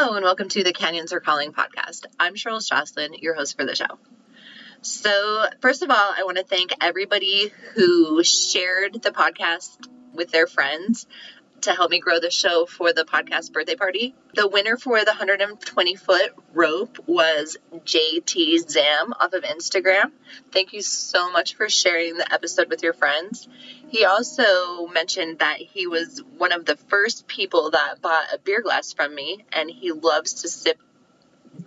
Hello, and welcome to the Canyons Are Calling podcast. I'm Cheryl Jocelyn, your host for the show. So, first of all, I want to thank everybody who shared the podcast with their friends to help me grow the show for the podcast birthday party. The winner for the 120 foot rope was JT Zam off of Instagram. Thank you so much for sharing the episode with your friends. He also mentioned that he was one of the first people that bought a beer glass from me, and he loves to sip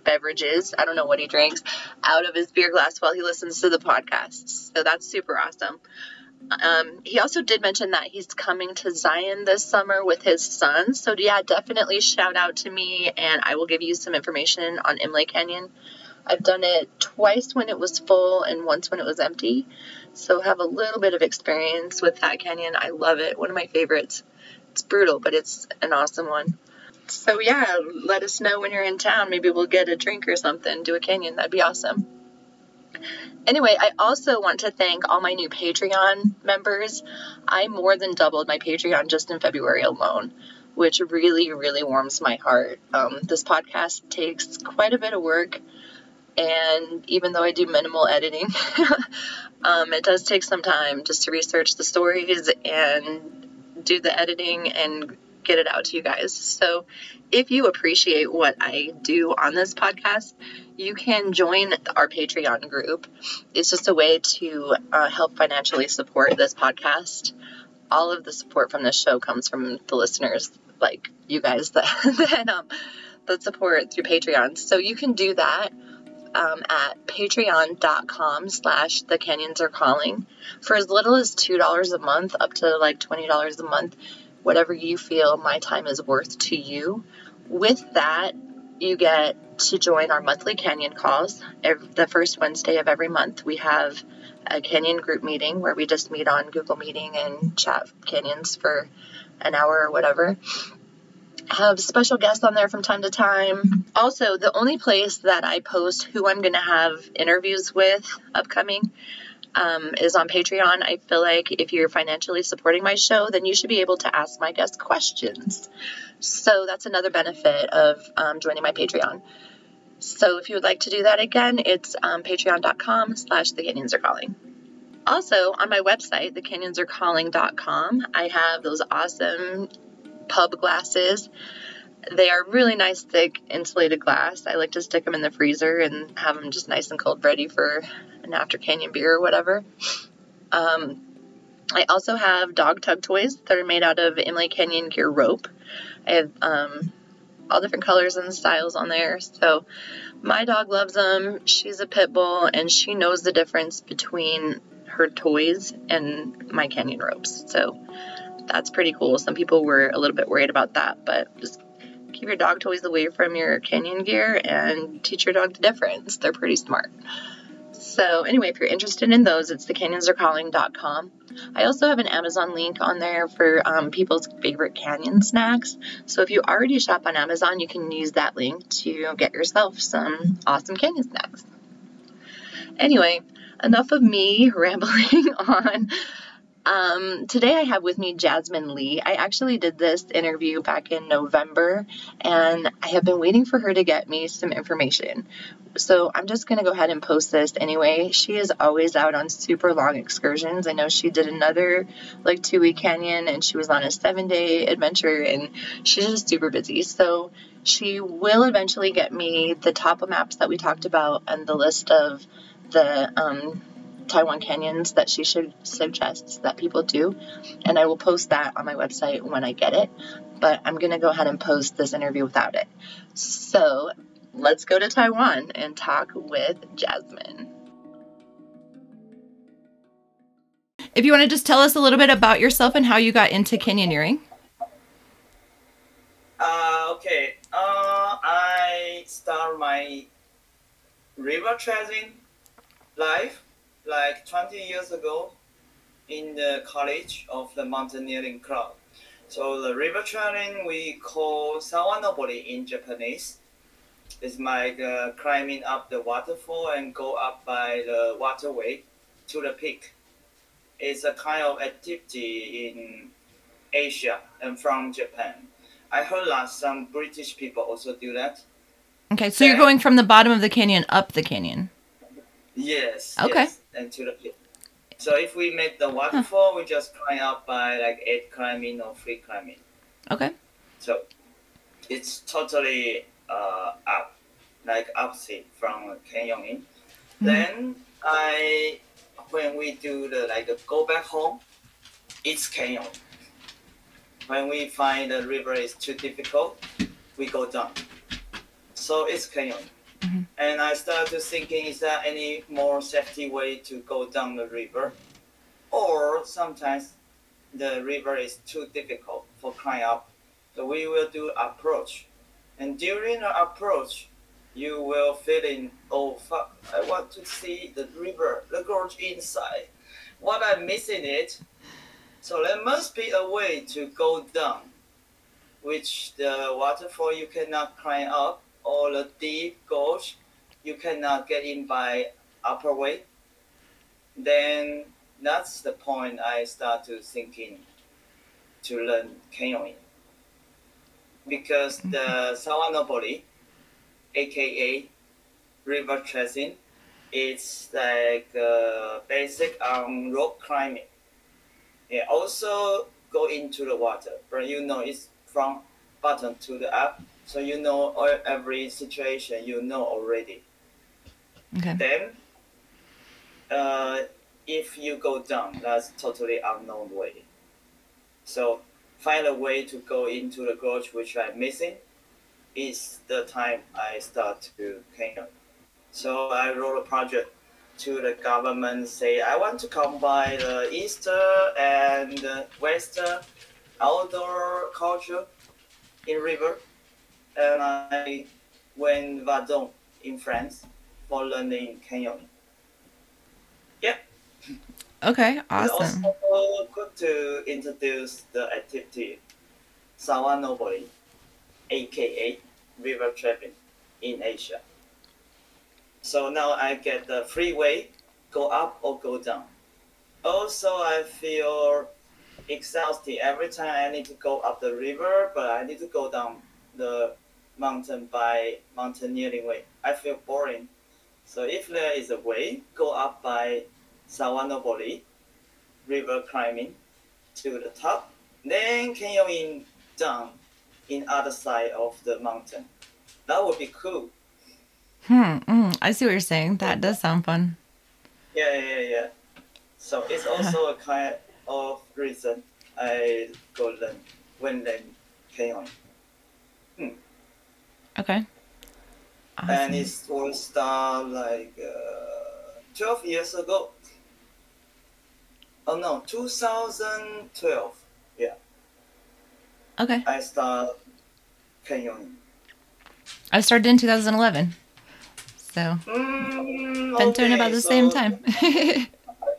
beverages, I don't know what he drinks, out of his beer glass while he listens to the podcast. So that's super awesome. Um, he also did mention that he's coming to Zion this summer with his son. So, yeah, definitely shout out to me, and I will give you some information on Imlay Canyon. I've done it twice when it was full and once when it was empty. So, have a little bit of experience with that canyon. I love it. One of my favorites. It's brutal, but it's an awesome one. So, yeah, let us know when you're in town. Maybe we'll get a drink or something, do a canyon. That'd be awesome. Anyway, I also want to thank all my new Patreon members. I more than doubled my Patreon just in February alone, which really, really warms my heart. Um, this podcast takes quite a bit of work, and even though I do minimal editing, um, it does take some time just to research the stories and do the editing and get it out to you guys. So if you appreciate what I do on this podcast, you can join our Patreon group. It's just a way to uh, help financially support this podcast. All of the support from this show comes from the listeners, like you guys that that, um, that support through Patreon. So you can do that um, at patreon.com slash the canyons are calling for as little as $2 a month up to like $20 a month whatever you feel my time is worth to you with that you get to join our monthly canyon calls. Every, the first Wednesday of every month, we have a canyon group meeting where we just meet on Google Meeting and chat canyons for an hour or whatever. Have special guests on there from time to time. Also, the only place that I post who I'm going to have interviews with upcoming um, is on Patreon. I feel like if you're financially supporting my show, then you should be able to ask my guests questions. So that's another benefit of um, joining my Patreon. So if you would like to do that again, it's um, patreon.com slash the are calling. Also, on my website, thecanyonsarecalling.com, I have those awesome pub glasses. They are really nice, thick, insulated glass. I like to stick them in the freezer and have them just nice and cold, ready for an after canyon beer or whatever. Um, I also have dog tug toys that are made out of Imlay Canyon Gear rope. I have um, all different colors and styles on there. So my dog loves them. She's a pit bull and she knows the difference between her toys and my canyon ropes. So that's pretty cool. Some people were a little bit worried about that, but just keep your dog toys away from your canyon gear and teach your dog the difference. They're pretty smart. So anyway, if you're interested in those, it's thecanyonsarecalling.com. I also have an Amazon link on there for um, people's favorite canyon snacks. So if you already shop on Amazon, you can use that link to get yourself some awesome canyon snacks. Anyway, enough of me rambling on. Um, today I have with me Jasmine Li. I actually did this interview back in November and I have been waiting for her to get me some information. So I'm just going to go ahead and post this anyway. She is always out on super long excursions. I know she did another like two week canyon and she was on a seven day adventure and she's just super busy. So she will eventually get me the topo maps that we talked about and the list of the um, Taiwan canyons that she should suggests that people do. And I will post that on my website when I get it. But I'm going to go ahead and post this interview without it. So let's go to Taiwan and talk with Jasmine. If you want to just tell us a little bit about yourself and how you got into canyoneering. Uh, okay. Uh, I start my river trekking life like 20 years ago in the college of the mountaineering club. So the river training we call sawanobori in Japanese. It's like uh, climbing up the waterfall and go up by the waterway to the peak. It's a kind of activity in Asia and from Japan. I heard that some British people also do that. Okay, so you're going from the bottom of the canyon up the canyon. Yes. Okay. Yes, and to the pit. So if we make the waterfall, we just climb up by like aid climbing or free climbing. Okay. So it's totally uh, up, like opposite from canyoning. Then I, when we do the like go back home, it's canyon. When we find the river is too difficult, we go down. So it's canyon. Mhm. And I started thinking, is there any more safety way to go down the river? Or sometimes the river is too difficult for climb up. So we will do approach. And during the approach, you will feeling, oh fuck, I want to see the river, the gorge inside. What I'm missing it. So there must be a way to go down, which the waterfall you cannot climb up, or the deep gorge you cannot get in by upper way. Then that's the point I start to thinking to learn canyoning. Because the Sawanobori, aka river trekking, it's like uh, basic on rock climbing. It also go into the water, but you know it's from bottom to the up, so you know every situation you know already. Okay. Then, uh, if you go down, that's totally unknown way. So find a way to go into the gorge which I'm missing. Is the time I start to canyon. So I wrote a project to the government say I want to combine the Easter and Western outdoor culture in river, and I went Verdon in France for learning canyoning. Yep. Okay. It's Awesome. also good to introduce the activity Sawanobori, aka river trekking in Asia. So now I get the free way, go up or go down. Also, I feel exhausted every time I need to go up the river, but I need to go down the mountain by mountaineering way. I feel boring. So if there is a way, go up by Sawanobori, river climbing to the top, then canyoning down in other side of the mountain. That would be cool. Hmm. mm, I see what you're saying. That does sound fun. Yeah, yeah, yeah. So it's also a kind of reason I go learn when learn canyoning. Okay. And Awesome. it was start like uh, 12 years ago. Oh no, 2012. Yeah. Okay. I start canyoning. I started in 2011. So Mm, been doing about okay, the same so time.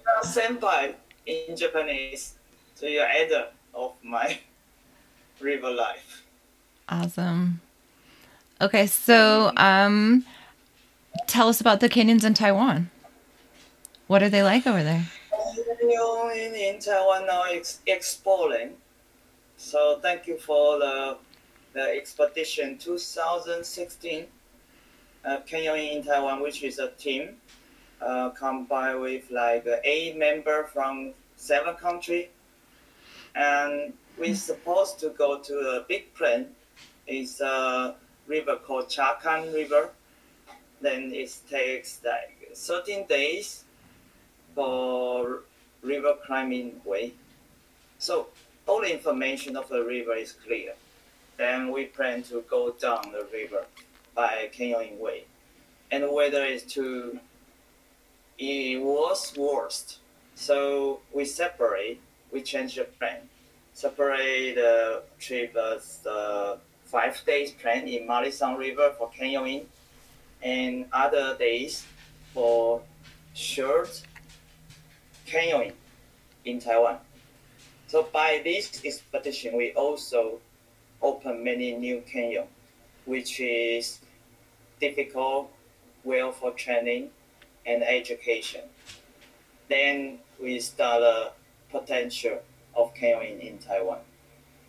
you're senpai in Japanese, so you're elder of my river life. awesome. Okay, so um, tell us about the canyons in Taiwan. What are they like over there? Canyoning in Taiwan now is exploring. So thank you for the the expedition 2016 uh, canyoning in Taiwan, which is a team uh, combined with like uh, eight member from seven country, and we're supposed to go to a big plain. It's a river called Chakan River. Then it takes like 13 days for river climbing way. So all the information of the river is clear. Then we plan to go down the river by canyoning way. And the weather is too it was worst. So we separate, we change the plan. Separate the trip as the five days plan in Malishan River for canyoning and other days for short canyoning in Taiwan. So by this expedition, we also open many new canyon, which is difficult, well for training and education. Then we start a potential of canyoning in Taiwan.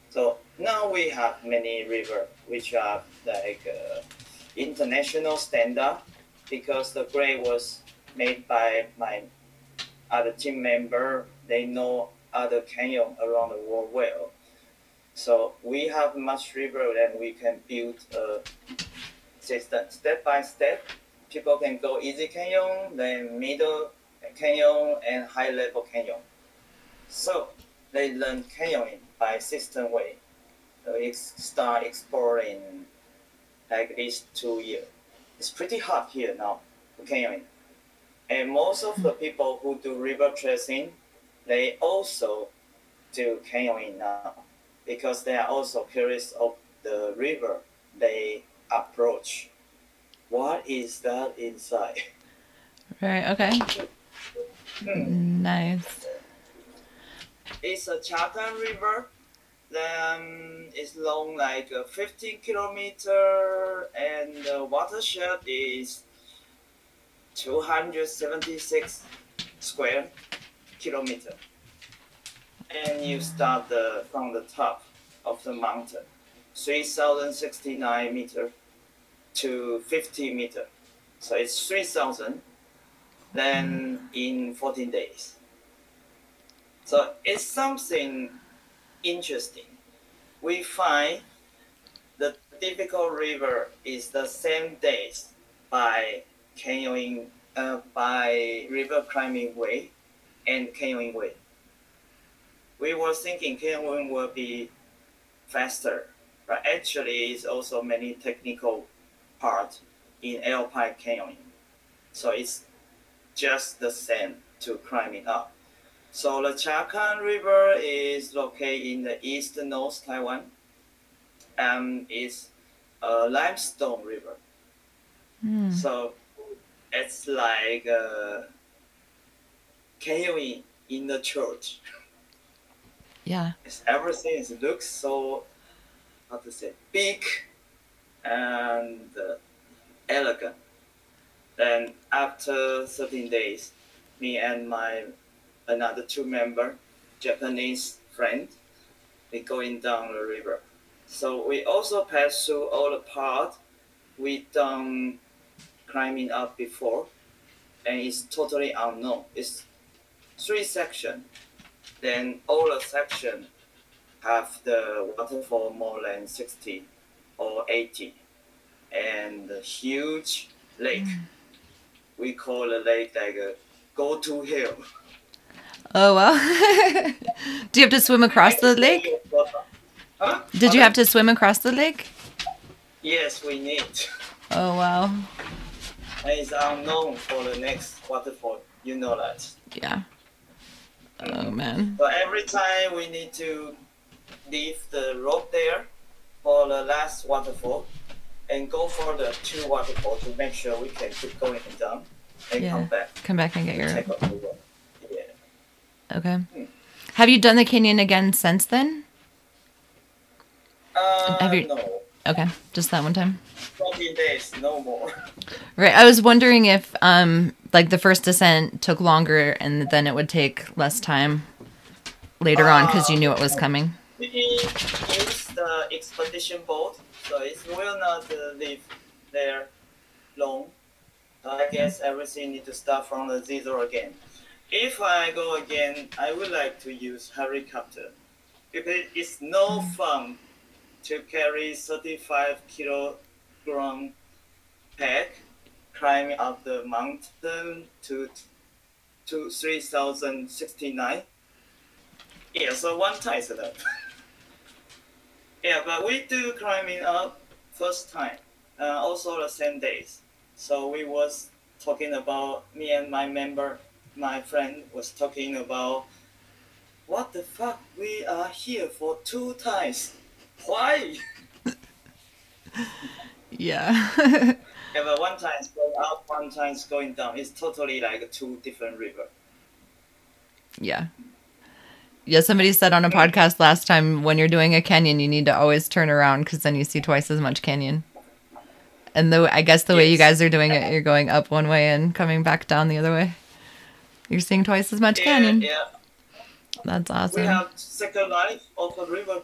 So now we have many river which are like uh, international standard because the grade was made by my other team member. They know other canyon around the world well. So we have much river and we can build a system step by step. People can go easy canyon, then middle canyon, and high level canyon. So they learn canyoning by system way. Uh, ex- start exploring like these two years. It's pretty hot here now, canyoning. And most of the people who do river tracing, they also do canyoning now because they are also curious of the river they approach. What is that inside? Right. Okay. Hmm. Nice. It's a Chatham River. Then it's long like uh, 15 kilometer, and the watershed is 276 square kilometer. And you start the, from the top of the mountain, 3,069 meter to 50 meter. So it's 3,000. Then in 14 days. So it's something interesting. We find the difficult river is the same days by canyoning, uh, by river climbing way and canyoning way. We were thinking canyoning will be faster, but actually it's also many technical part in alpine canyoning. So it's just the same to climbing up. So the Chakan River is located in the east north Taiwan and it's a limestone river. Hmm. So it's like uh, canyoning in the church. Yeah. It's everything is looks so how to say big and uh, elegant. Then after 13 days, me and my another two member, Japanese friend, we going down the river. So we also pass through all the part we done climbing up before, and it's totally unknown. It's three section. Then all the section have the waterfall more than 60 or 80 and huge lake. Mm. We call the lake like a go to hill. Oh well. Do you have to swim across the lake? Huh? Did you have to swim across the lake? Yes, we need. Oh wow. And it's unknown for the next waterfall. You know that. Yeah. Oh mm. man. So every time we need to leave the rope there for the last waterfall and go for the two waterfall to make sure we can keep going and down and Yeah. come back. Come back and get your. Okay. Have you done the canyon again since then? Uh, Have you- No. Okay, just that one time. 14 days, no more. Right. I was wondering if um like the first descent took longer and then it would take less time later on because you knew it was coming. We use the expedition boat, so it will not uh, live there long. So I guess everything need to start from the zero again. If I go again, I would like to use helicopter because it's no fun to carry 35 kilogram pack climbing up the mountain to to 3069. Yeah, so one time is enough. yeah, but we do climbing up first time, uh, also the same days. So we was talking about me and my member, my friend was talking about what the fuck we are here for two times. Why? Yeah. Yeah, but one time is going up, one time is going down. It's totally like two different river. yeah. Yeah, somebody said on a podcast last time when you're doing a canyon, you need to always turn around because then you see twice as much canyon. And the I guess the way you guys are doing it, you're going up one way and coming back down the other way. You're seeing twice as much Yeah, canyon. yeah. That's awesome. We have second life of the river.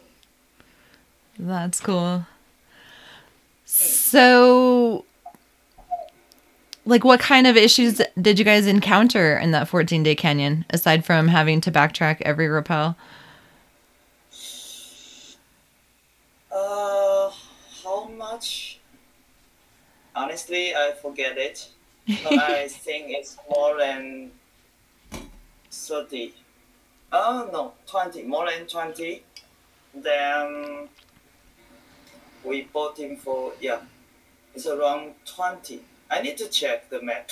That's cool. So, like, what kind of issues did you guys encounter in that 14 day canyon aside from having to backtrack every rappel? Uh, how much? Honestly, I forget it. But I think it's more than 30. Oh, no, 20. More than 20. Then we bought him for, yeah, it's around 20. I need to check the map.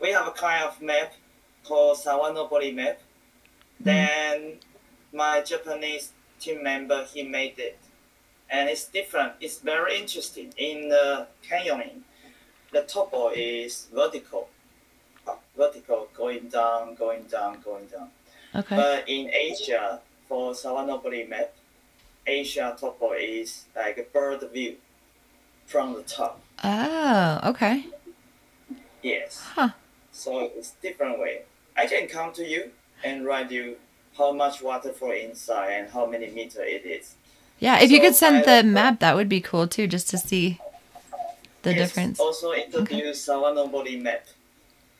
We have a kind of map called Sawanobori map. Hmm. Then my Japanese team member, he made it. And it's different. It's very interesting. In the canyoning, the topo is vertical. Vertical, going down, going down, going down. Okay. But in Asia, for Sawanobori map, Asia topo is like a bird view from the top. Oh, okay. Yes. Huh. So it's different way. I can come to you and write you how much waterfall inside and how many meter it is. Yeah, if you could send I- the map, that would be cool too, just to see the Yes, difference. Also introduce Sawanobori map.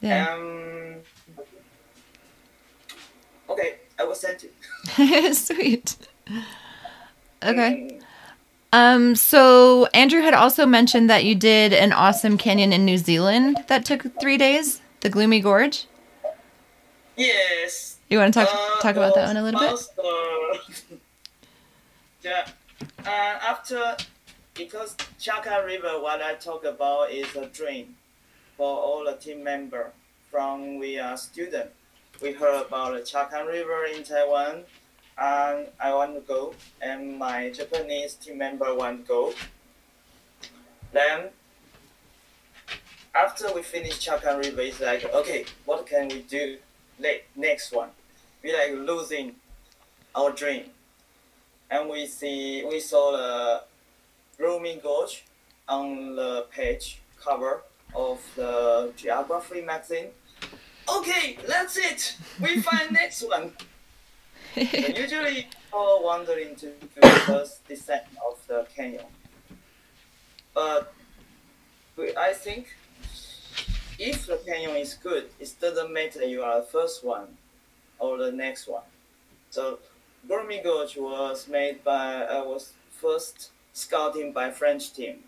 Yeah. Um. Okay, I will send you. Sweet. Okay. Mm, Um, so Andrew had also mentioned that you did an awesome canyon in New Zealand that took three days, the Gloomy Gorge. yes. You want to talk Uh, talk about that one a little bit? yeah. Uh, after, because Chaka River, what I talk about is a dream for all the team member from we are student. We heard about the Chakan River in Taiwan, and I want to go, and my Japanese team member want to go. Then, after we finish Chakan River, it's like, okay, what can we do ne- next one? We like losing our dream, and we see we saw the Gloomy Gorge on the page cover of the Geography magazine. Okay, that's it. We find next one. And usually, all wandering to the first descent of the canyon. But I think if the canyon is good, it doesn't matter you are the first one or the next one. So Gloomy Gorge was made by I was first scouting by French team.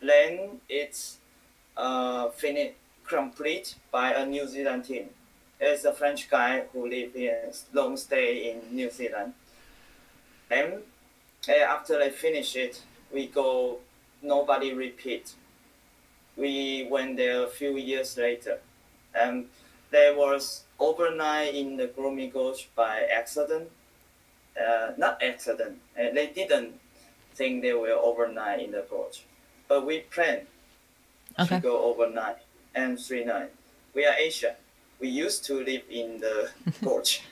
Then it's uh, finished complete by a New Zealand team. It's a French guy who live in long stay in New Zealand. Then eh, after they finish it, we go. Nobody repeat. We went there a few years later, and there was overnight in the Gloomy Gorge by accident. Uh, not accident. Uh, they didn't think they were overnight in the gorge, but we planned Okay. to go overnight and three nights. We are Asian. We used to live in the gorge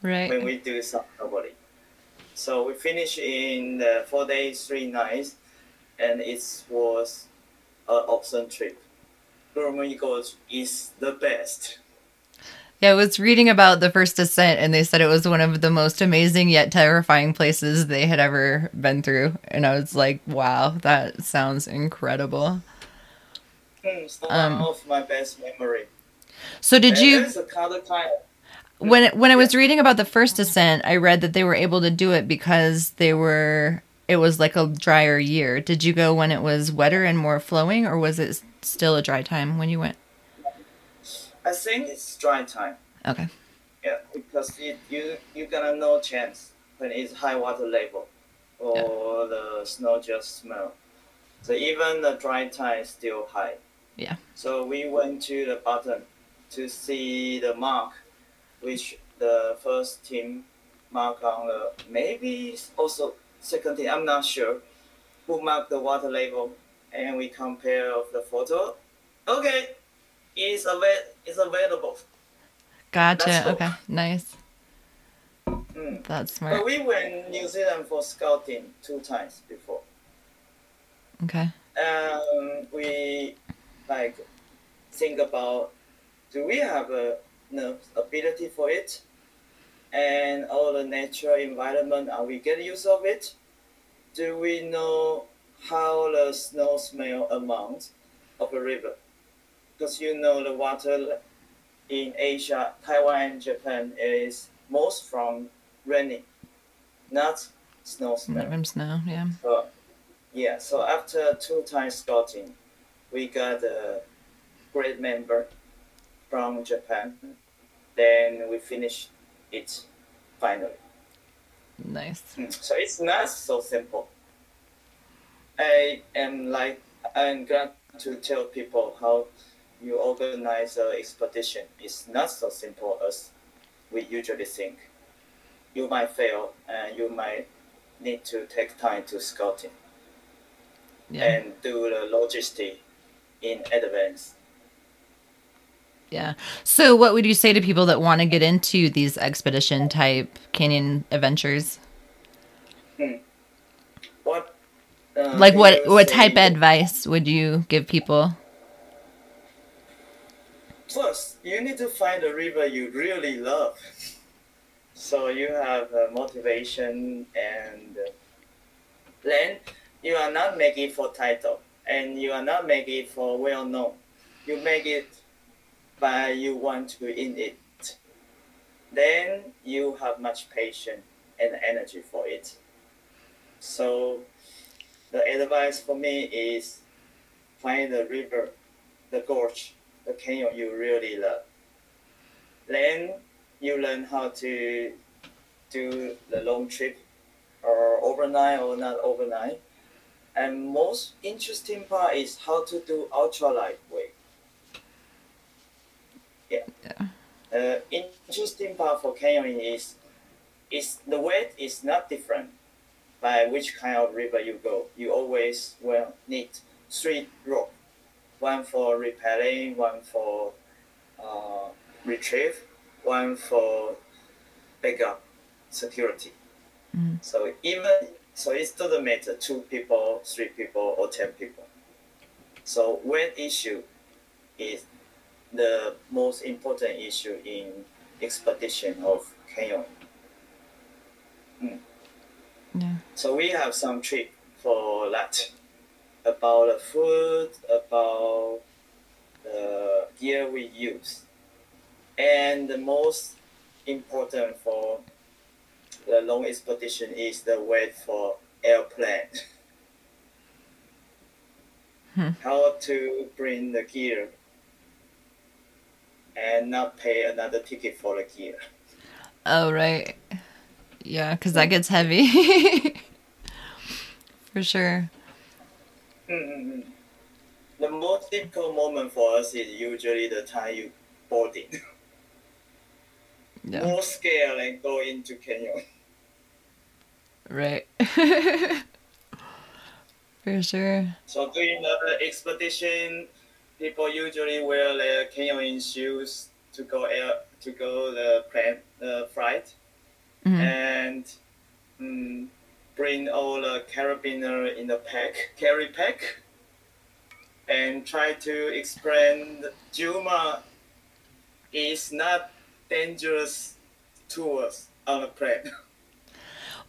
when we do Sawanobori. So we finished in the four days, three nights, and it was an awesome trip. Gloomy Gorge is the best. Yeah, I was reading about the first ascent, and they said it was one of the most amazing yet terrifying places they had ever been through. And I was like, wow, that sounds incredible. It's one Um, of my best memory. So, did And you? When it, when I was reading about the first descent, I read that they were able to do it because they were it was like a drier year. Did you go when it was wetter and more flowing, or was it still a dry time when you went? I think it's dry time. Okay. Yeah, because it, you you gonna no chance when it's high water level, or the snow just melt. So even the dry time is still high. Yeah. So we went to the bottom to see the mark, which the first team mark on the maybe also second team. I'm not sure who marked the water level, and we compare of the photo. Okay, it's avail- it's available. Gotcha. Cool. Okay. Nice. Mm. That's But smart. we went New Zealand for scouting two times before. Okay. Um, we like think about do we have a no, ability for it, and all the natural environment are we get use of it? do we know how the snow smell amount of a river? Because you know the water in Asia, Taiwan and Japan is most from raining, not snow smell. Not from snow, yeah. So, yeah, so after two times scouting, we got a great member from Japan. Then we finished it finally. Nice. Mm, So it's not so simple. I am like I'm glad to tell people how you organize an expedition. It's not so simple as we usually think. You might fail and you might need to take time to scouting Yeah. and do the logistic in advance. Yeah. So, what would you say to people that want to get into these expedition type canyon adventures? What uh, Like, what what type of advice would you give people? First, you need to find a river you really love. So you have uh, motivation and uh, then you are not making for title and you are not making it for well known. You make it by you want to in it. Then you have much patience and energy for it. So the advice for me is find the river, the gorge, the canyon you really love. Then you learn how to do the long trip or overnight or not overnight. And most interesting part is how to do ultralight weight. Yeah. Yeah. Uh, interesting part for canyoning is is the weight is not different by which kind of river you go. You always will need three rope one for repelling, one for uh, retrieve, one for backup security. Mhm. So even so, it doesn't matter two people, three people, or ten people. So when issue is the most important issue in expedition of canyon. Hmm. Yeah. So we have some trick for that about the food, about the gear we use, and the most important for the long expedition is the wait for airplane. Hmm. How to bring the gear and not pay another ticket for the gear. Oh, right. Yeah, because that gets heavy. For sure. Mm-mm-mm. The most difficult moment for us is usually the time you boarding. Yeah. More scared than go into canyon. Right. For sure. So during the expedition, people usually wear their canyoning shoes to go air to go the plane the flight Mhm. and mm, bring all the carabiner in the pack carry pack and try to explain Jumar is not dangerous to us on a plane.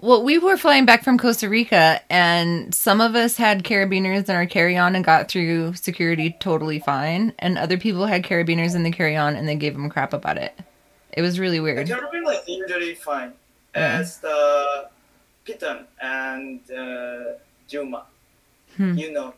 Well, we were flying back from Costa Rica, and some of us had carabiners in our carry on and got through security totally fine. And other people had carabiners in the carry on and they gave them crap about it. It was really weird. The weird. carabiner is usually fine Yeah. as the Piton and uh, Jumar. Hmm. You know,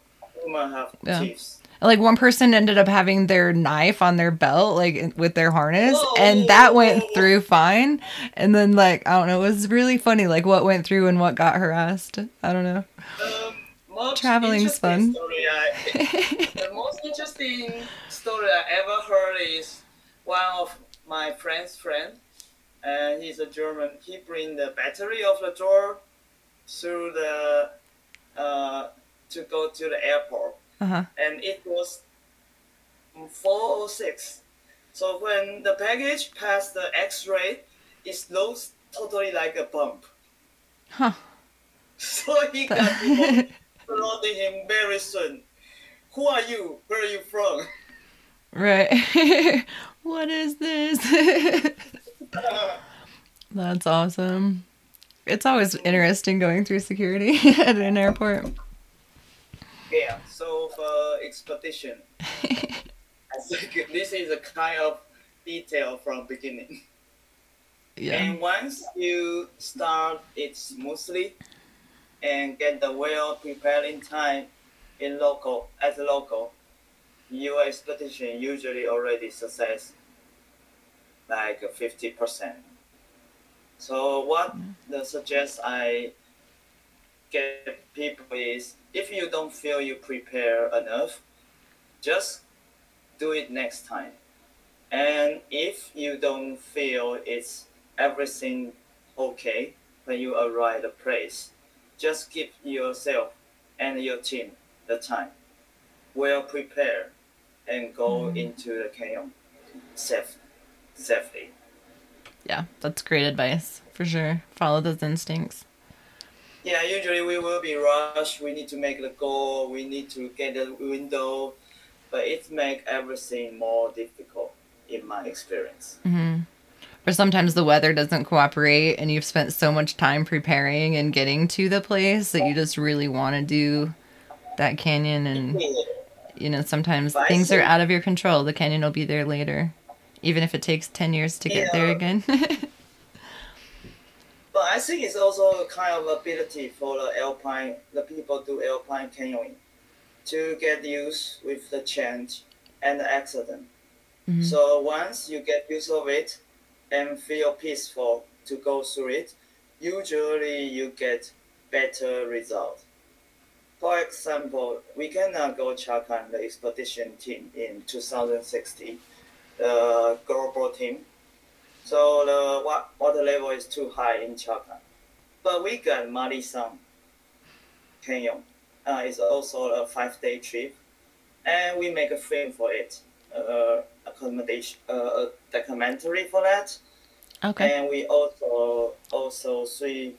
Jumar have Yeah. teeth. Like one person ended up having their knife on their belt, like with their harness, Whoa. and that went through fine. And then, like, I don't know, it was really funny, like what went through and what got harassed. I don't know. Um, Traveling's fun. Story I, the most interesting story I ever heard is one of my friend's friend, and he's a German. He bring the battery of the door through the uh, to go to the airport, Uh huh. and it was four or six. So when the package passed the X-ray, it looks totally like a bump. Huh. So he got flooding him very soon. Who are you? Where are you from? right. what is this? That's awesome. It's always interesting going through security at an airport. Yeah. So uh, for expedition, this is a kind of detail from beginning. Yeah. And once you start it smoothly and get the well preparing time in local as local, your expedition usually already success like fifty percent. So what mm. the suggest I get people is if you don't feel you prepare enough, just do it next time. And if you don't feel it's everything okay when you arrive at the place, just give yourself and your team the time, well prepared, and go mm-hmm. into the canyon safe, safely. Yeah, that's great advice for sure. Follow those instincts. Yeah, usually we will be rushed. We need to make the goal. We need to get the window, but it make everything more difficult in my experience. hmm Or sometimes the weather doesn't cooperate and you've spent so much time preparing and getting to the place that you just really want to do that canyon and you know sometimes But things are out of your control. The canyon will be there later. Even if it takes 10 years to get there again. But I think it's also a kind of ability for the alpine, the people do alpine canyoning, to get used with the change and the accident. Mhm. So once you get used of it and feel peaceful to go through it, usually you get better result. For example, we cannot go Chakan, the expedition team in 2016, the global team. So the water level is too high in Chakan. But we got Malishan Canyon. Uh, it's also a five-day trip, and we make a film for it, uh, accommodation, uh, a documentary for that, okay. and we also also three.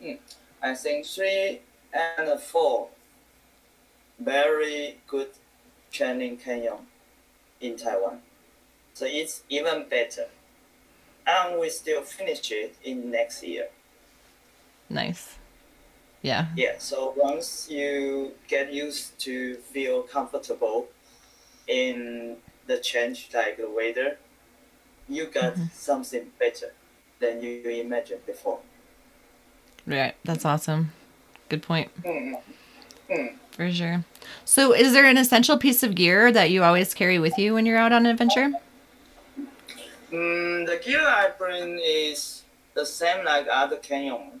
hmm, I think three and four. Very good training canyon in Taiwan, so it's even better, and we still finish it in next year. Nice. Yeah. Yeah, so once you get used to feel comfortable in the change like the weather, you got something better than you imagined before. Right. That's awesome. Good point. Mm. Mm. For sure. So, is there an essential piece of gear that you always carry with you when you're out on an adventure? Mm, the gear I bring is the same like other canyon.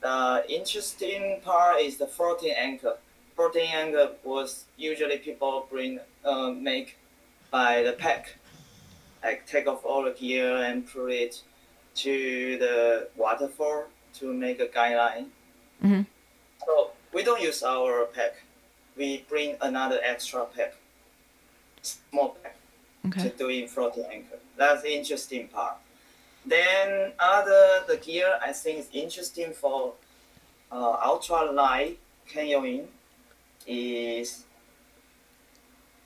The interesting part is the floating anchor. Floating anchor was usually people bring uh, make by the pack, like take off all the gear and put it to the waterfall to make a guideline. Mhm. So we don't use our pack. We bring another extra pack, small pack to Okay. doing floating anchor. That's the interesting part. Then other the gear I think is interesting for uh, ultra light canyoning is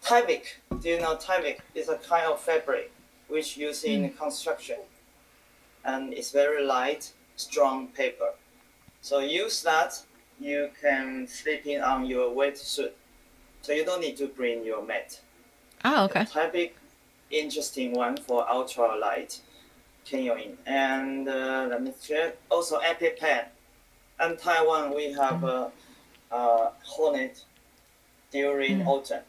Tyvek. Do you know Tyvek? It's a kind of fabric which used in construction, and it's very light, strong paper. So use that. You can sleep in on your wetsuit, so you don't need to bring your mat. Oh, okay. Tyvek interesting one for ultralight canyoning. And uh, let me check. Also EpiPen. And Taiwan we have a, uh hornet during Mm. autumn.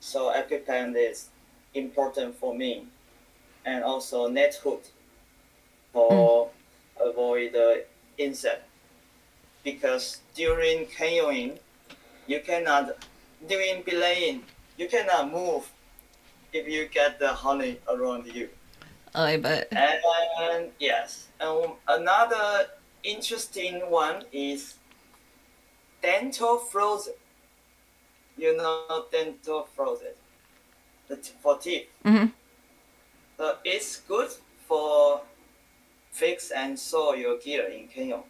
So EpiPen is important for me. And also net hood for avoid the insect. Because during canyoning you cannot during belaying you cannot move if you get the honey around you. Oh, I bet. And yes, and another interesting one is dental frozen. You know dental frozen, the t- for teeth. hmm So it's good for fix and sew your gear in canyon.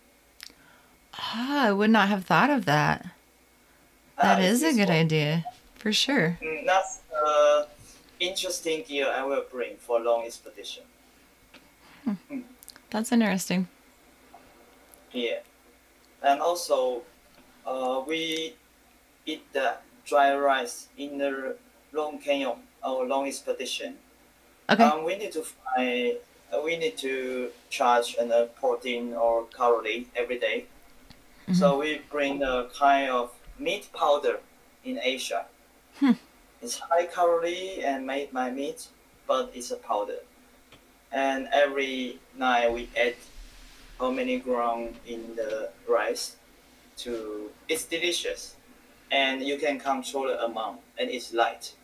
Ah, I would not have thought of that. That Uh, is a good useful. idea. For sure. Mm, That's uh, interesting gear I will bring for long expedition. That's interesting. Yeah. And also, uh, we eat the dry rice in the Long Canyon or Long Expedition. Okay. Um, we need to find, uh, we need to charge an, uh, protein or calorie every day. So we bring a kind of meat powder in Asia. Hmm. It's high calorie and made by meat, but it's a powder. And every night we add how many gram in the rice to it's delicious and you can control the amount and it's light.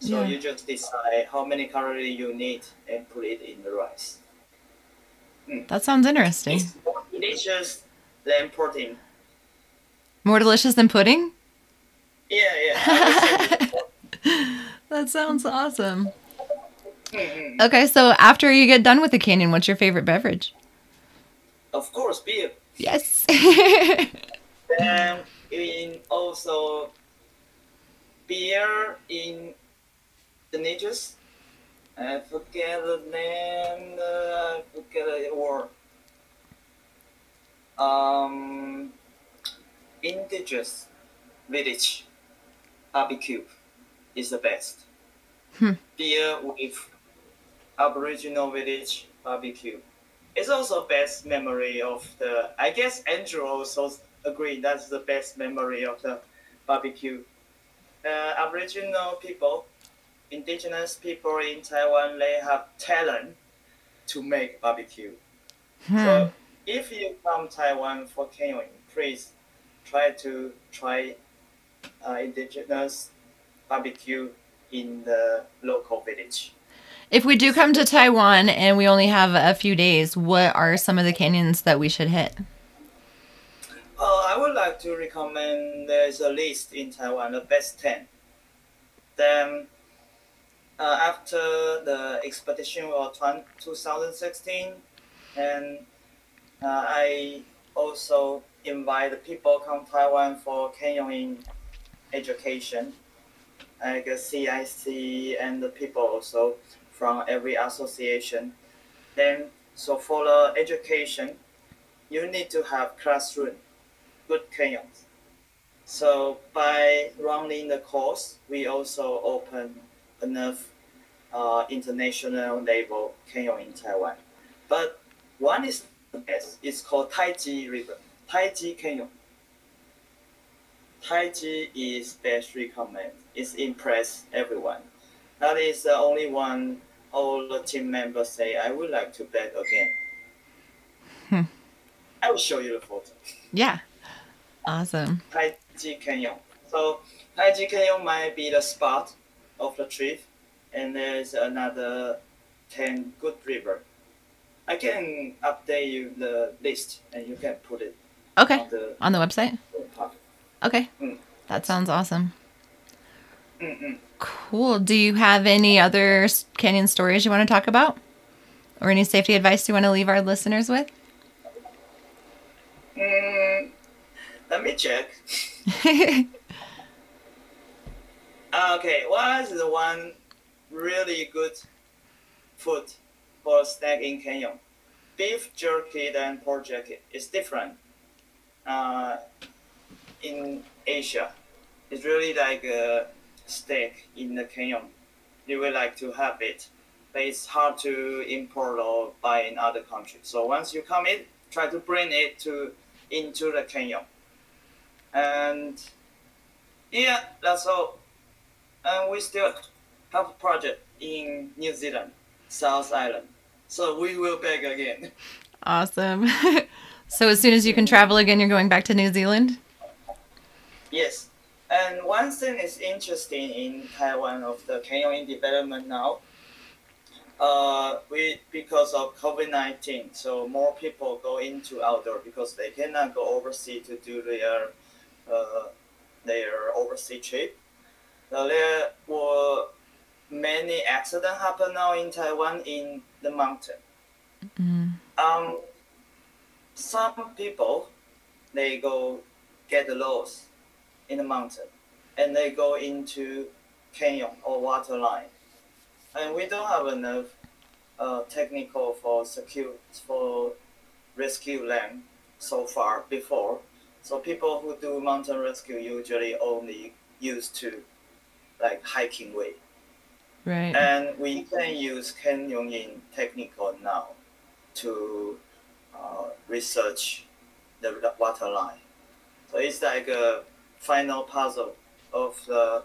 So Yeah. you just decide how many calories you need and put it in the rice. Hmm. That sounds interesting. It's more delicious than protein. More delicious than pudding? Yeah, yeah. I would say That sounds awesome. Mm-mm. Okay, so after you get done with the canyon, what's your favorite beverage? Of course, beer. Yes. Then in also beer in the natures. I forget the name. Uh, I forget the word. Um, indigenous village barbecue is the best. Hmm. Beer with Aboriginal village barbecue. It's also best memory of the. I guess Andrew also agree that's the best memory of the barbecue. Uh, Aboriginal people, indigenous people in Taiwan, they have talent to make barbecue. Hmm. So if you come Taiwan for canyoning, please try to try uh, indigenous barbecue in the local village. If we do come to Taiwan and we only have a few days, what are some of the canyons that we should hit? Uh, I would like to recommend there's a list in Taiwan, the best 10. Then, uh, after the expedition of 2016, and uh, I also invite people come Taiwan for canyoning education, like CIC and the people also from every association. Then, so for the education, you need to have classroom good canyons. So by running the course, we also open enough uh, international level canyon in Taiwan. But one is the best. It's called Taiji River, Taiji Canyon. Taiji is best recommend. It's impress everyone. That is the only one all the team members say I would like to bet again. Hmm. I will show you the photo. Yeah. Awesome. Taiji Canyon. So Taiji Canyon might be the spot of the trip, and there's another ten good river. I can update you the list, and you can put it Okay. on the On the website? part. Okay. Mm. That sounds awesome. Mm-mm. Cool. Do you have any other canyon stories you want to talk about? Or any safety advice you want to leave our listeners with? Mm, let me check. Okay, what is the one really good food for a snack in Canyon? Beef jerky and pork jerky is different. Uh, in Asia, it's really like a steak in the canyon. You would like to have it, but it's hard to import or buy in other countries. So once you come in, try to bring it to into the canyon. And yeah, that's all. And we still have a project in New Zealand, South Island. So we will back again. awesome. so as soon as you can travel again, you're going back to New Zealand? Yes. And one thing is interesting in Taiwan of the canyoning development now. Uh, we because of COVID nineteen, so more people go into outdoor because they cannot go overseas to do their uh, their overseas trip. So there were many accidents happen now in Taiwan in the mountain. Mm. Um, some people they go get lost in the mountain and they go into canyon or water line and we don't have enough uh, technical for secure for rescue them so far before. So people who do mountain rescue usually only used to like hiking way. Right. And we can use canyon canyoning technical now to uh, research the water line. So it's like a final puzzle of the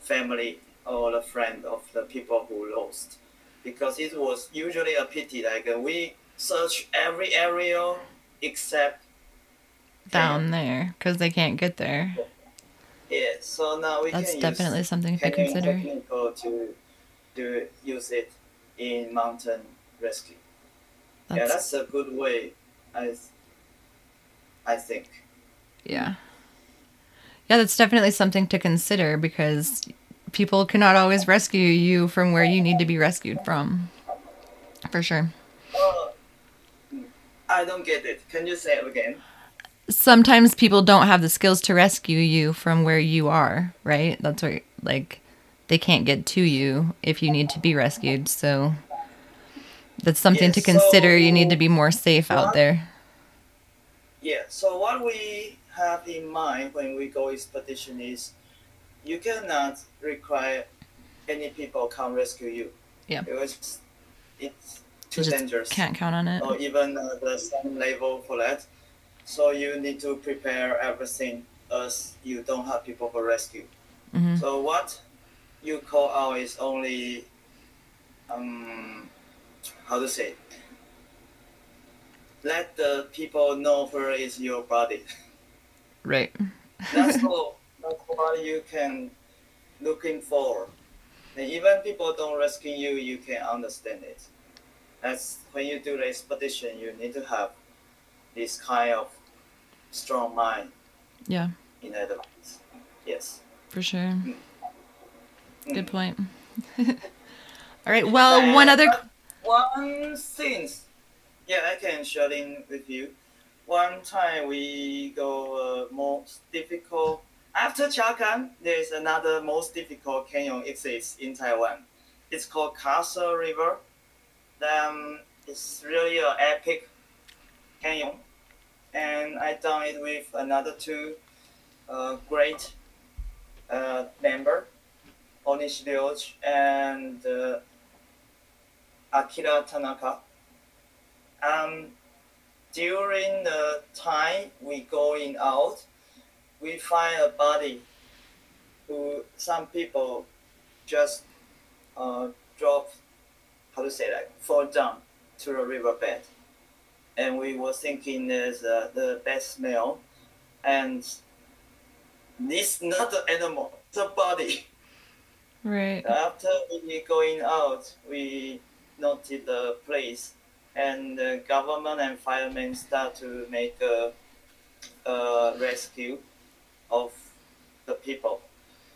family or the friend of the people who lost. Because it was usually a pity, like uh, we search every area except Down there because they can't get there. yeah. So now we That's can definitely use something to consider. to do use it in mountain rescue. yeah, That's that's a good way. I I think. yeah. Yeah, that's definitely something to consider because people cannot always rescue you from where you need to be rescued from. For sure. I don't get it. Can you say it again? sometimes people don't have the skills to rescue you from where you are, right? That's what like they can't get to you if you need to be rescued. So that's something to Yes, consider. you need to be more safe out there. Yeah. So what we have in mind when we go expedition is, you cannot require any people come rescue you. Yeah. Because it's too You dangerous. Can't count on it. or even uh, the same level for that. So you need to prepare everything as you don't have people for rescue. hmm So what you call out is only, um, how to say, let the people know where is your body. Right. That's all. That's what you can looking for. And even people don't rescue you, you can understand it. That's when you do the expedition, you need to have this kind of strong mind Yeah, in advance. Yes. for sure. Mm. Good point. All right. Well, one other. One thing, yeah, I can share in with you. One time we go uh, most difficult after Qia Can. There is another most difficult canyon exists in Taiwan. It's called Castle River. Um, it's really an epic canyon, and I done it with another two uh, great uh, member, Onishi Ryoji and uh, Akira Tanaka. Um, during the time we going out, we find a body who some people just uh, drop, how to say that, fall down to the riverbed. And we were thinking there's uh, the best smell, and this not the animal, the body. Right. After we going out, we noted the place, and the government and firemen start to make a, a rescue of the people.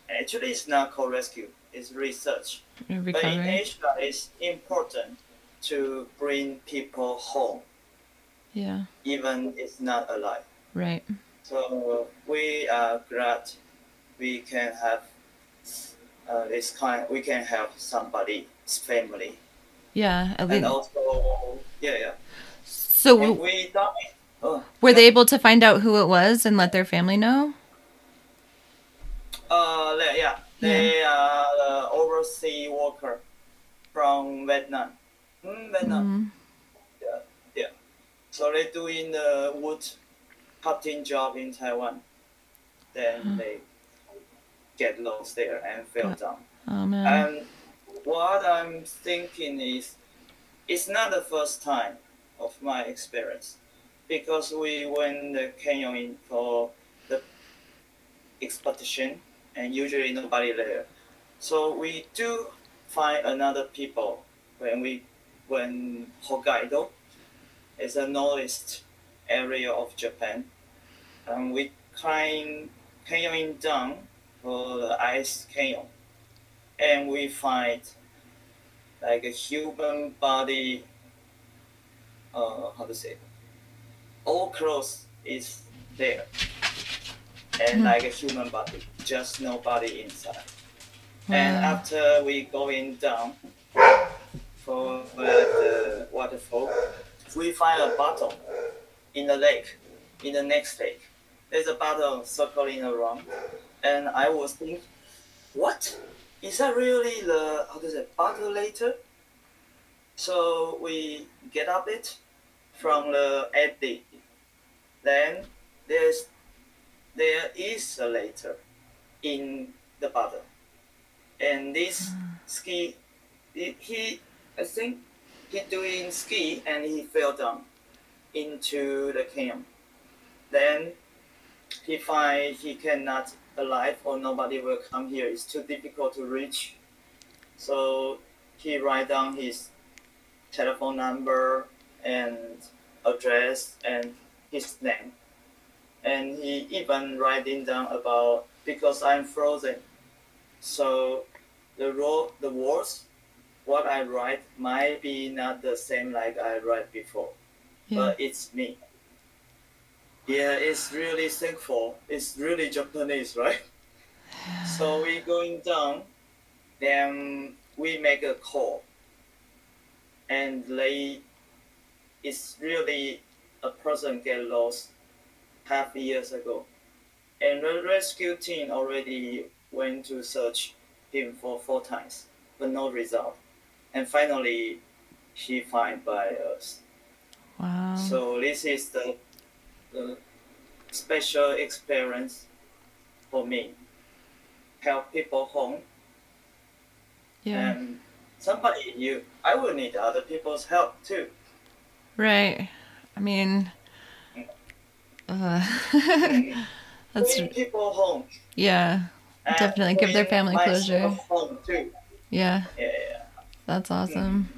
Actually, it's not called rescue; it's research. But in Asia, it's important to bring people home, Yeah. even it's not alive. Right. So we are glad we can have uh, this kind. We can help somebody's family, Yeah. At and least. also yeah, yeah. So And we. Oh, were yeah. they able to find out who it was and let their family know? Uh, they- yeah, they are the overseas worker from Vietnam. Mm, Vietnam. Mm. So they doing the wood cutting job in Taiwan. Then they get lost there and fell Yeah. down. Oh man. And what I'm thinking is, it's not the first time of my experience, because we went the canyoning for the expedition, and usually nobody there. So we do find another people when we when Hokkaido is a northeast area of Japan, and we climb canyoning down for the ice canyon and we find like a human body uh how to say all clothes is there. And Hmm. like a human body just no body inside. And after we going down for the waterfall we find a bottle in the lake in the next lake. There's a bottle circling around, and I was thinking, what is that really the how to say bottle later? So we get up it from the edit. Then there's there is a later in the bottle, and this hmm. ski he, he I think he doing ski and he fell down into the camp. Then he find he cannot alive or nobody will come here. It's too difficult to reach. So he write down his telephone number and address and his name. And he even writing down about because I'm frozen. So the ro- the words what I write might be not the same like I write before, Yeah. but it's me. Yeah, it's really thankful. It's really Japanese, right? So we going down, then we make a call, and they, it's really a person get lost half years ago, and the rescue team already went to search him for four times, but no result, and finally, he find by us. Wow. So this is the, the special experience for me. Help people home yeah. and somebody you I will need other people's help too. Right. I mean, uh, that's Bring people home. yeah, and Definitely give their family closure. Home too. yeah. Yeah, yeah. That's awesome.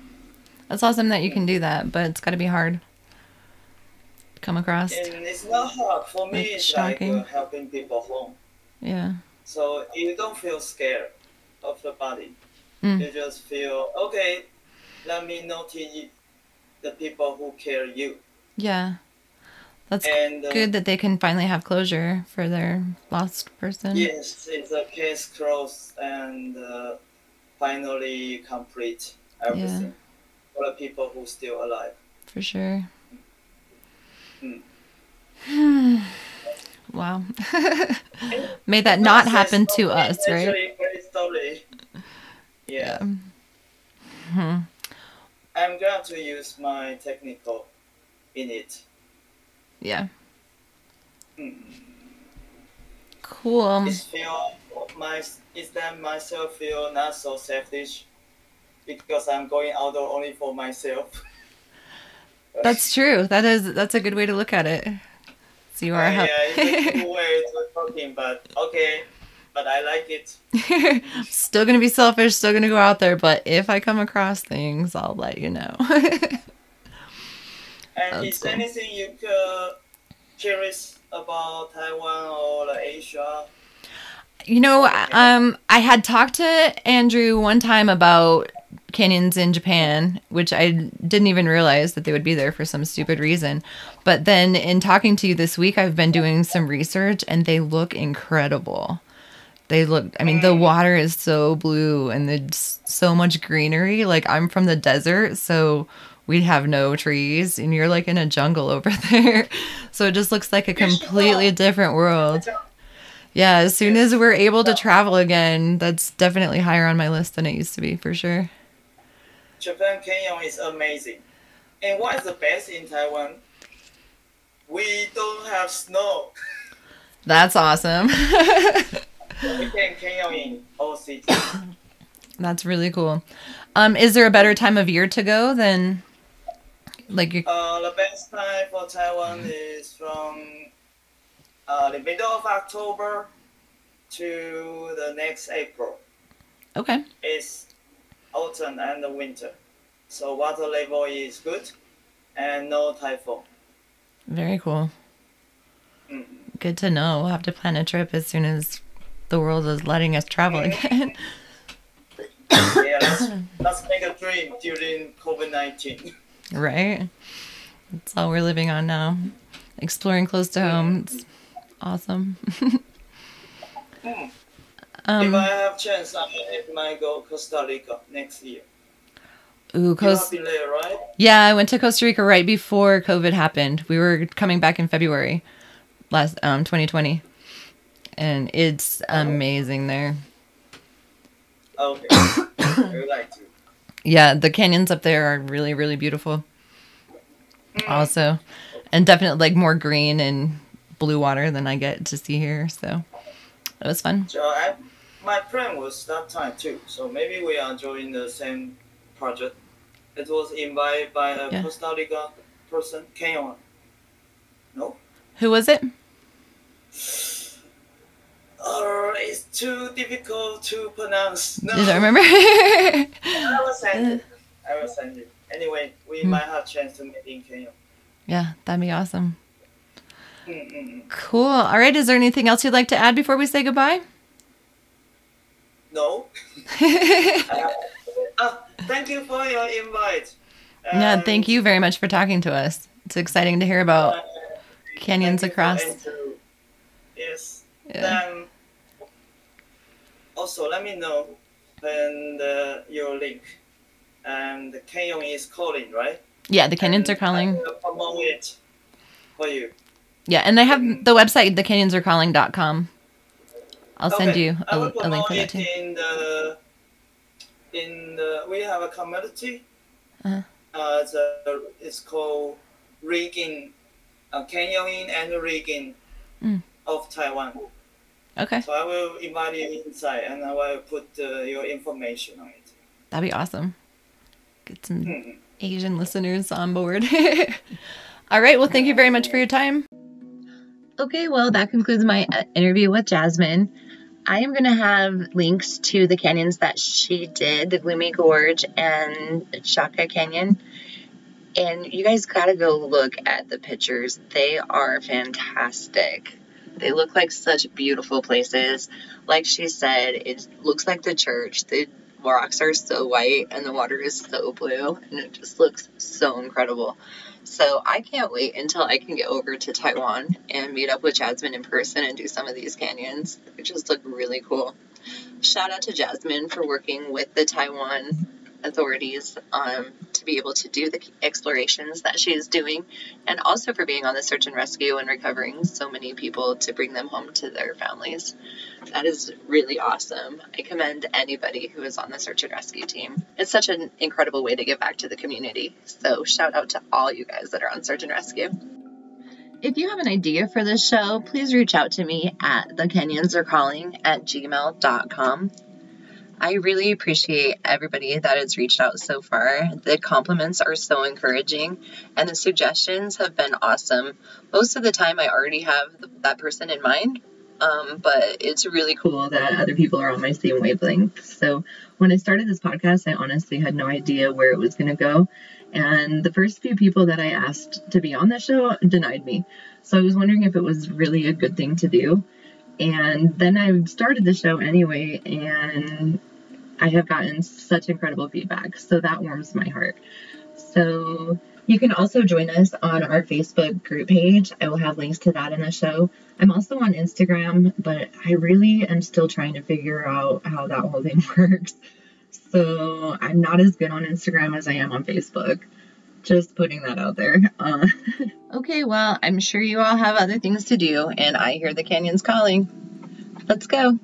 That's awesome that you can do that, but it's got to be hard. Come across. And it's not hard for me. It's It's like shocking. uh, helping people home. Yeah. So you don't feel scared of the body. Mm. You just feel okay. Let me notice the people who care you. Yeah. That's And uh, good that they can finally have closure for their lost person. Yes, it's a case closed and uh, finally complete everything yeah. for the people who still alive. For sure. Mm. wow. May that not happen to us, right? Yeah. Hmm. I'm going to use my technical in it. Yeah. Mm. Cool. It's feel my is that myself feel not so selfish because I'm going outdoor only for myself. That's true. That is that's a good way to look at it. So you Uh, are yeah, it's a cool way to talking, but okay, but I like it. still gonna be selfish, still gonna go out there, but if I come across things, I'll let you know. And That's is cool. anything you uh, curious about Taiwan or like Asia? you know, um, I had talked to Andrew one time about canyons in Japan, which I didn't even realize that they would be there for some stupid reason. But then in talking to you this week, I've been doing some research and they look incredible. They look, I mean, the water is so blue and there's so much greenery. Like, I'm from the desert, so we'd have no trees, and you're like in a jungle over there. So it just looks like a completely different world. Yeah, as soon as we're able to travel again, that's definitely higher on my list than it used to be for sure. Japan Canyon is amazing. And what is the best in Taiwan? We don't have snow. That's awesome. We can canyon in all cities. that's really cool. Um, is there a better time of year to go than like you Uh, the best time for Taiwan is from uh, the middle of October to the next April. Okay. It's autumn and the winter. So water level is good and no typhoon. Very cool. Mm. Good to know. We'll have to plan a trip as soon as the world is letting us travel again. Yeah, let's, let's make a dream during COVID 19. right? That's all we're living on now. Exploring close to home. It's awesome. if um, I have chance, I might go Costa Rica next year. ooh, You have Coast. been there, right? Yeah, I went to Costa Rica right before COVID happened. We were coming back in February. last um 2020, and it's amazing there. Okay. I like to. Yeah, the canyons up there are really really beautiful. Also, and definitely like more green and blue water than I get to see here. So it was fun. So I, my plan was that time too. So maybe we are joining the same project. It was invited by a Yeah. Costa Rica person, Kenyon. No? Who was it? Oh, it's too difficult to pronounce. No. Did I remember? I will send it. I will send it. Anyway, we Hmm. might have chance to meet in Kenya. yeah, that'd be awesome. Mm-mm. Cool. All right. Is there anything else you'd like to add before we say goodbye? No. Ah, thank you for your invite. yeah, thank you very much for talking to us. It's exciting to hear about uh, canyons thank you for across. Yes. Yeah. Then also let me know when the, your link and the canyon is calling, right? Yeah, the canyons are calling. Will it for you. Yeah, and I have the website, thecanyonsarecalling.com. I'll send you I a, a link for that it too. in the in the we have a community. Uh-huh. Uh, the, it's called rigging, uh, canyoning and rigging Mm. of Taiwan. Okay, So I will invite you inside and I will put uh, your information on it. that'd be awesome. Get some Mhm. Asian listeners on board. All right, well, thank you very much for your time. Okay, well, that concludes my uh, interview with Jasmine. I am going to have links to the canyons that she did, the Gloomy Gorge and Shaka Canyon. And you guys got to go look at the pictures. They are fantastic. They look like such beautiful places. Like she said, it looks like the church. The rocks are so white and the water is so blue, and it just looks so incredible. So I can't wait until I can get over to Taiwan and meet up with Jasmine in person and do some of these canyons. They just look really cool. Shout out to Jasmine for working with the Taiwan authorities um, be able to do the explorations that she is doing, and also for being on the search and rescue and recovering so many people to bring them home to their families. That is really awesome. I commend anybody who is on the search and rescue team. It's such an incredible way to give back to the community. So, shout out to all you guys that are on search and rescue. If you have an idea for this show, please reach out to me at the canyons are calling at gmail.com. I really appreciate everybody that has reached out so far. The compliments are so encouraging, and the suggestions have been awesome. Most of the time, I already have that person in mind, um, but it's really cool that other people are on my same wavelength. So, when I started this podcast, I honestly had no idea where it was going to go. And the first few people that I asked to be on the show denied me. So, I was wondering if it was really a good thing to do. And then I started the show anyway, and I have gotten such incredible feedback. So that warms my heart. So you can also join us on our Facebook group page. I will have links to that in the show. I'm also on Instagram, but I really am still trying to figure out how that whole thing works. So I'm not as good on Instagram as I am on Facebook. Just putting that out there. Uh, okay, well, I'm sure you all have other things to do, and I hear the canyons calling. Let's go.